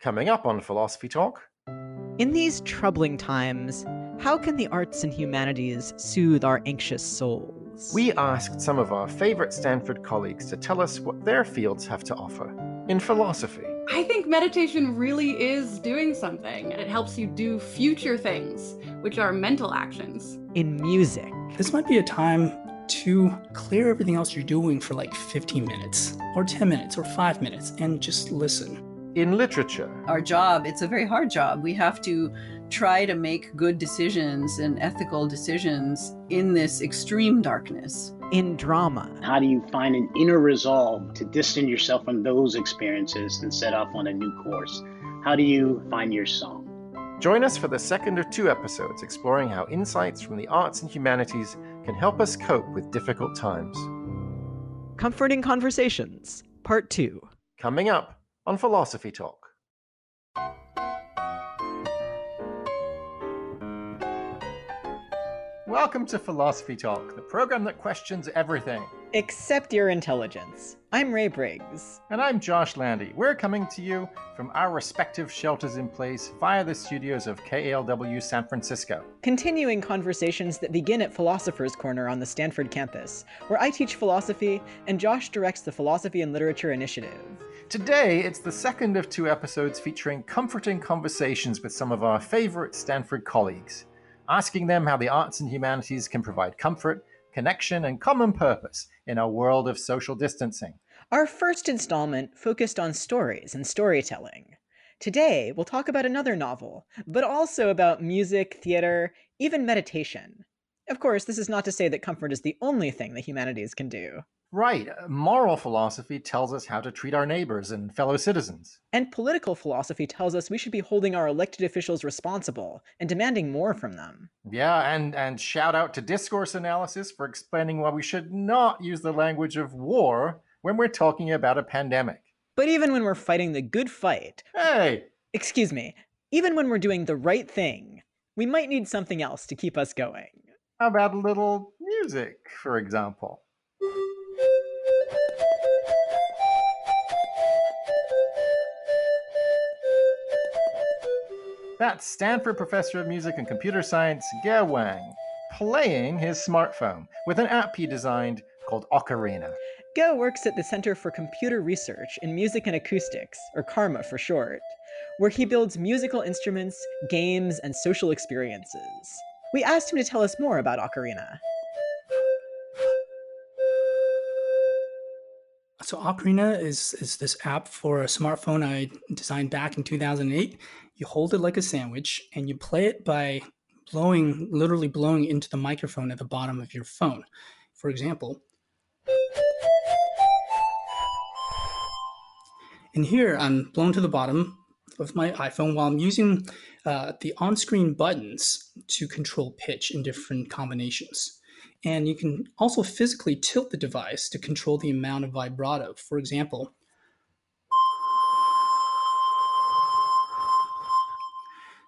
Coming up on Philosophy Talk. In these troubling times, how can the arts and humanities soothe our anxious souls? We asked some of our favorite Stanford colleagues to tell us what their fields have to offer in philosophy. I think meditation really is doing something. It helps you do future things, which are mental actions. In music. This might be a time to clear everything else you're doing for like 15 minutes, or 10 minutes, or 5 minutes, and just listen. In literature. Our job, it's a very hard job. We have to try to make good decisions and ethical decisions in this extreme darkness. In drama. How do you find an inner resolve to distance yourself from those experiences and set off on a new course? How do you find your song? Join us for the second of two episodes exploring how insights from the arts and humanities can help us cope with difficult times. Comforting Conversations, Part 2. Coming up on Philosophy Talk. Welcome to Philosophy Talk, the program that questions everything. Except your intelligence. I'm Ray Briggs. And I'm Josh Landy. We're coming to you from our respective shelters in place via the studios of KALW San Francisco. Continuing conversations that begin at Philosopher's Corner on the Stanford campus, where I teach philosophy and Josh directs the Philosophy and Literature Initiative. Today, it's the second of two episodes featuring comforting conversations with some of our favorite Stanford colleagues asking them how the arts and humanities can provide comfort, connection, and common purpose in a world of social distancing. Our first installment focused on stories and storytelling. Today, we'll talk about another novel, but also about music, theater, even meditation. Of course, this is not to say that comfort is the only thing the humanities can do. Right. Uh, moral philosophy tells us how to treat our neighbors and fellow citizens. And political philosophy tells us we should be holding our elected officials responsible and demanding more from them. Yeah, and, and shout out to discourse analysis for explaining why we should not use the language of war when we're talking about a pandemic. But even when we're fighting the good fight. Hey! Excuse me. Even when we're doing the right thing, we might need something else to keep us going. How about a little music, for example? That's Stanford professor of music and computer science, Ge Wang, playing his smartphone with an app he designed called Ocarina. Ge works at the Center for Computer Research in Music and Acoustics, or CCRMA for short, where he builds musical instruments, games, and social experiences. We asked him to tell us more about Ocarina. So Ocarina is is this app for a smartphone I designed back in 2008. You hold it like a sandwich and you play it by blowing literally blowing into the microphone at the bottom of your phone. For example, and here I'm blown to the bottom of my iPhone while I'm using uh, the on-screen buttons to control pitch in different combinations. And you can also physically tilt the device to control the amount of vibrato. For example,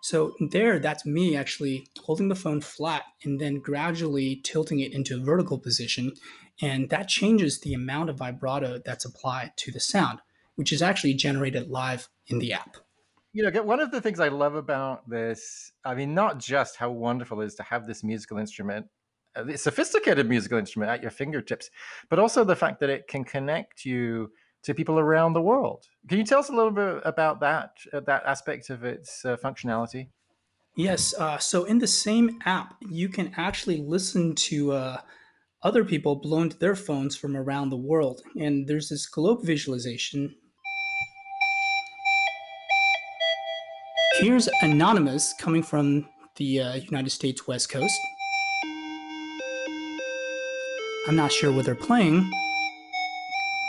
So there, that's me actually holding the phone flat and then gradually tilting it into a vertical position. And that changes the amount of vibrato that's applied to the sound, which is actually generated live in the app. You know, one of the things I love about this, I mean, not just how wonderful it is to have this musical instrument a sophisticated musical instrument at your fingertips, but also the fact that it can connect you to people around the world. Can you tell us a little bit about that uh, that aspect of its uh, functionality? Yes. Uh, so in the same app, you can actually listen to uh, other people blow into their phones from around the world, and there's this globe visualization. Here's Anonymous coming from the uh, United States West Coast. I'm not sure what they're playing.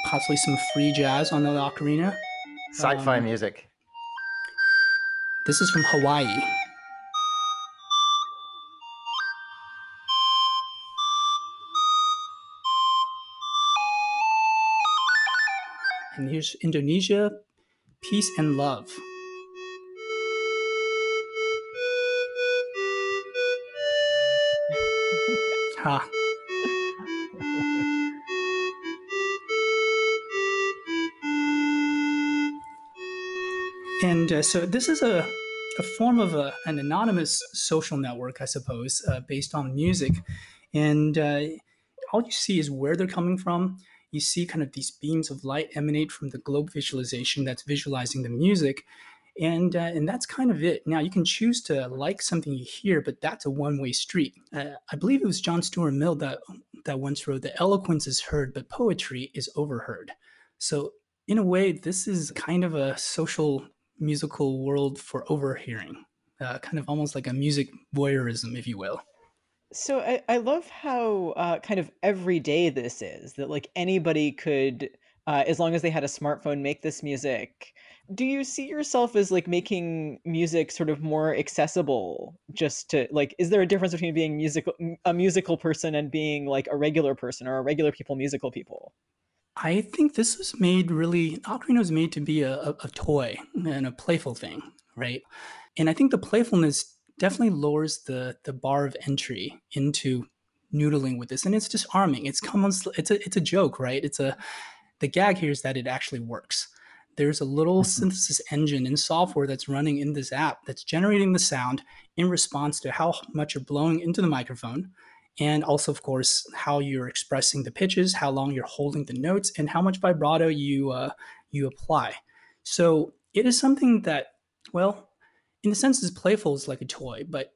Possibly some free jazz on the ocarina. Sci-fi um, music. This is from Hawaii. And here's Indonesia, peace and love. ha. And uh, so this is a, a form of a, an anonymous social network, I suppose, uh, based on music. And uh, all you see is where they're coming from. You see kind of these beams of light emanate from the globe visualization that's visualizing the music. And, uh, and that's kind of it. Now, you can choose to like something you hear, but that's a one way street. Uh, I believe it was John Stuart Mill that, that once wrote that eloquence is heard, but poetry is overheard. So, in a way, this is kind of a social musical world for overhearing, uh, kind of almost like a music voyeurism, if you will. So I, I love how uh, kind of everyday this is that like anybody could, uh, as long as they had a smartphone, make this music. Do you see yourself as like making music sort of more accessible? Just to like, is there a difference between being musical a musical person and being like a regular person or a regular people musical people? I think this was made really, Ocarina was made to be a, a, a toy and a playful thing, right? And I think the playfulness definitely lowers the the bar of entry into noodling with this, and it's disarming. It's almost it's a it's a joke, right? It's a the gag here is that it actually works. There's a little mm-hmm. synthesis engine in software that's running in this app that's generating the sound in response to how much you're blowing into the microphone and also of course how you're expressing the pitches how long you're holding the notes and how much vibrato you uh, you apply. So it is something that well in a sense is playful is like a toy but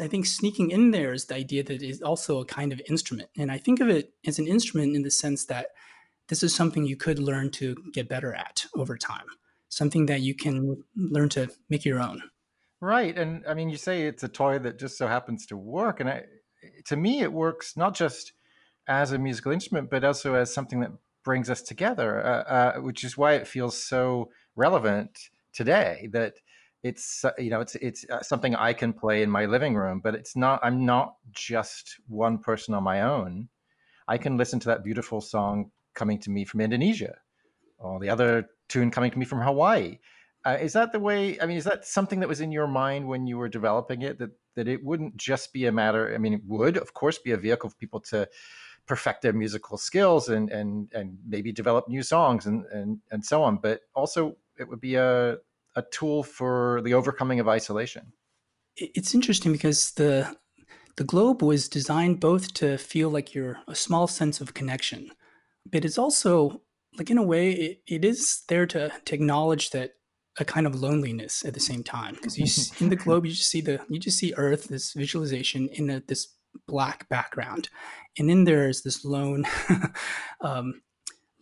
i think sneaking in there is the idea that it is also a kind of instrument. And i think of it as an instrument in the sense that this is something you could learn to get better at over time something that you can learn to make your own. Right and i mean you say it's a toy that just so happens to work and i to me, it works not just as a musical instrument, but also as something that brings us together, uh, uh, which is why it feels so relevant today. That it's uh, you know it's it's uh, something I can play in my living room, but it's not. I'm not just one person on my own. I can listen to that beautiful song coming to me from Indonesia, or the other tune coming to me from Hawaii. Uh, is that the way? I mean, is that something that was in your mind when you were developing it? That that it wouldn't just be a matter. I mean, it would, of course, be a vehicle for people to perfect their musical skills and and and maybe develop new songs and and and so on. But also, it would be a a tool for the overcoming of isolation. It's interesting because the the globe was designed both to feel like you're a small sense of connection, but it's also like in a way it, it is there to to acknowledge that a kind of loneliness at the same time because you in the globe you just see the you just see Earth this visualization in a, this black background, and in there is this lone. um,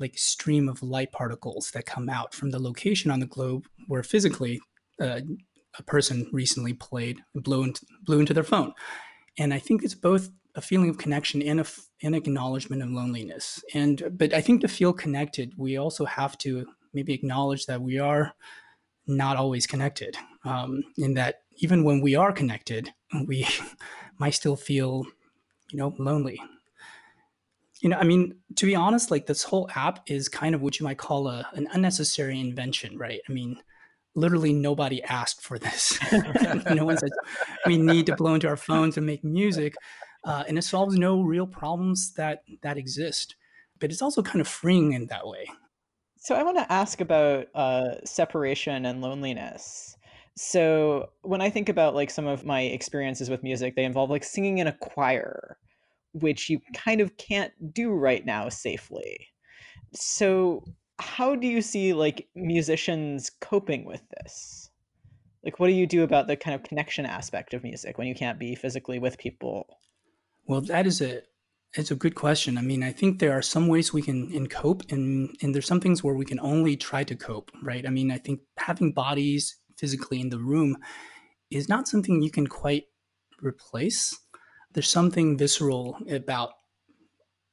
like stream of light particles that come out from the location on the globe where physically uh, a person recently played blew into, blew into their phone and i think it's both a feeling of connection and a, an acknowledgement of loneliness and but i think to feel connected we also have to maybe acknowledge that we are not always connected. Um, in that even when we are connected, we might still feel, you know, lonely. You know, I mean, to be honest, like this whole app is kind of what you might call a, an unnecessary invention, right? I mean, literally nobody asked for this. no one said we need to blow into our phones and make music, uh, and it solves no real problems that that exist. But it's also kind of freeing in that way. So I want to ask about uh, separation and loneliness. So when I think about like some of my experiences with music, they involve like singing in a choir, which you kind of can't do right now safely. So how do you see like musicians coping with this? Like what do you do about the kind of connection aspect of music when you can't be physically with people? Well, that is a it's a good question. I mean, I think there are some ways we can in cope, and and there's some things where we can only try to cope, right? I mean, I think having bodies physically in the room is not something you can quite replace. There's something visceral about,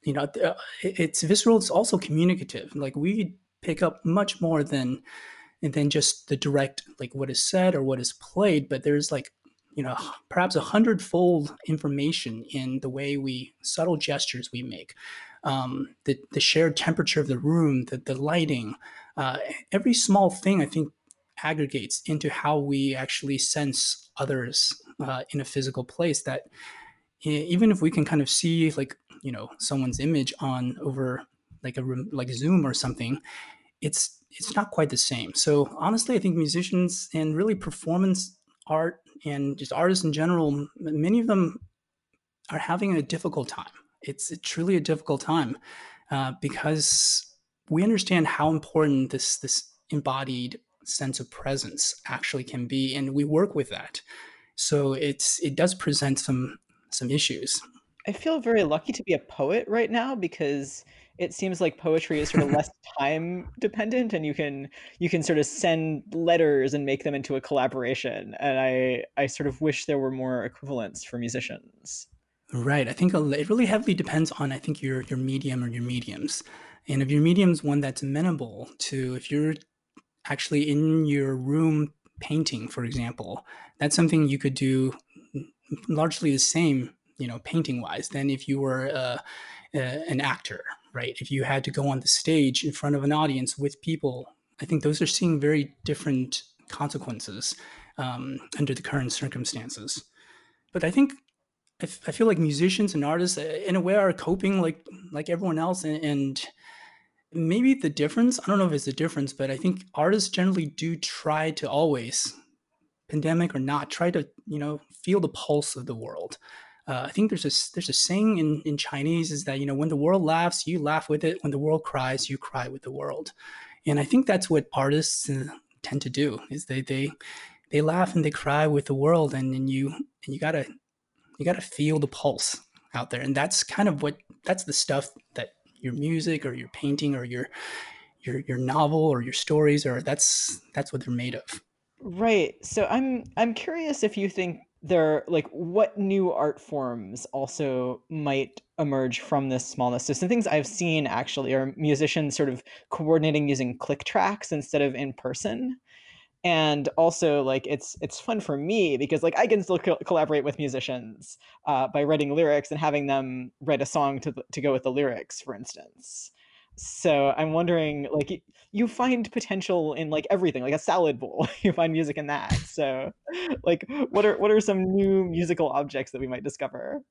you know, uh, it's visceral. It's also communicative. Like we pick up much more than than just the direct, like what is said or what is played. But there's like you know perhaps a hundredfold information in the way we subtle gestures we make um, the, the shared temperature of the room the, the lighting uh, every small thing i think aggregates into how we actually sense others uh, in a physical place that even if we can kind of see like you know someone's image on over like a room like zoom or something it's it's not quite the same. So honestly, I think musicians and really performance art and just artists in general, many of them are having a difficult time. It's, truly a difficult time uh, because we understand how important this this embodied sense of presence actually can be, and we work with that. So it's it does present some some issues. I feel very lucky to be a poet right now because it seems like poetry is sort of less time dependent and you can you can sort of send letters and make them into a collaboration and i i sort of wish there were more equivalents for musicians. Right i think it really heavily depends on i think your your medium or your mediums. And if your medium's one that's amenable to if you're actually in your room painting for example that's something you could do largely the same you know painting wise than if you were uh, uh, an actor right? If you had to go on the stage in front of an audience with people i think those are seeing very different consequences um, under the current circumstances. But i think I, f- I feel like musicians and artists uh, in a way are coping like like everyone else and, and maybe the difference i don't know if it's a difference but i think artists generally do try to always pandemic or not try to you know feel the pulse of the world uh, I think there's a there's a saying in, in Chinese is that you know when the world laughs, you laugh with it. When the world cries, you cry with the world. And I think that's what artists uh, tend to do is they they they laugh and they cry with the world, and, and you and you gotta you gotta feel the pulse out there, and that's kind of what that's the stuff that your music or your painting or your your your novel or your stories or that's that's what they're made of. Right. So I'm I'm curious if you think there like what new art forms also might emerge from this smallness? So some things i've seen actually are musicians sort of coordinating using click tracks instead of in person. And also like it's it's fun for me because like i can still co- collaborate with musicians uh, by writing lyrics and having them write a song to, to go with the lyrics for instance so i'm wondering like you find potential in like everything like a salad bowl you find music in that. So like what are what are some new musical objects that we might discover?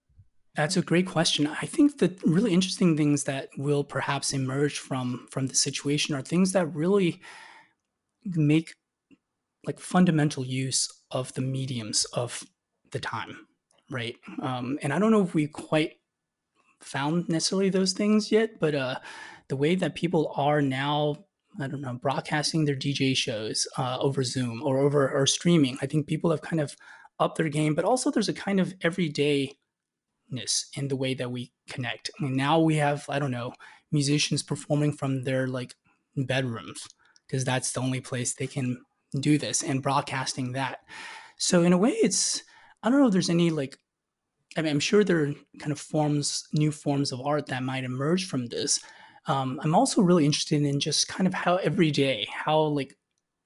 That's a great question. I think the really interesting things that will perhaps emerge from from the situation are things that really make like fundamental use of the mediums of the time right? Um, and i don't know if we quite found necessarily those things yet but uh the way that people are now I don't know, broadcasting their DJ shows uh, over Zoom or over or streaming. I think people have kind of upped their game, but also there's a kind of everydayness in the way that we connect. I mean, now we have, I don't know, musicians performing from their like bedrooms because that's the only place they can do this and broadcasting that. So in a way, it's I don't know if there's any like I mean, I'm sure there are kind of forms, new forms of art that might emerge from this um, I'm also really interested in just kind of how every day, how like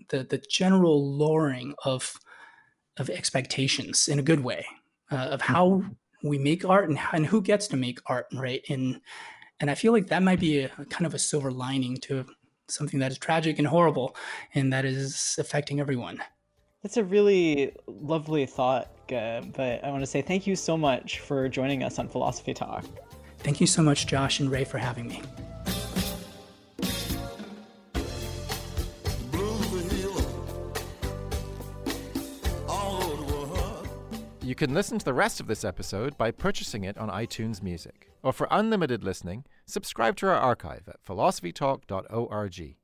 the the general lowering of of expectations in a good way uh, of how mm-hmm. we make art and, and who gets to make art, right? And and I feel like that might be a, a kind of a silver lining to something that is tragic and horrible, and that is affecting everyone. That's a really lovely thought, Ge. Uh, but I want to say thank you so much for joining us on Philosophy Talk. Thank you so much, Josh and Ray, for having me. You can listen to the rest of this episode by purchasing it on iTunes Music. Or for unlimited listening, subscribe to our archive at philosophytalk.org.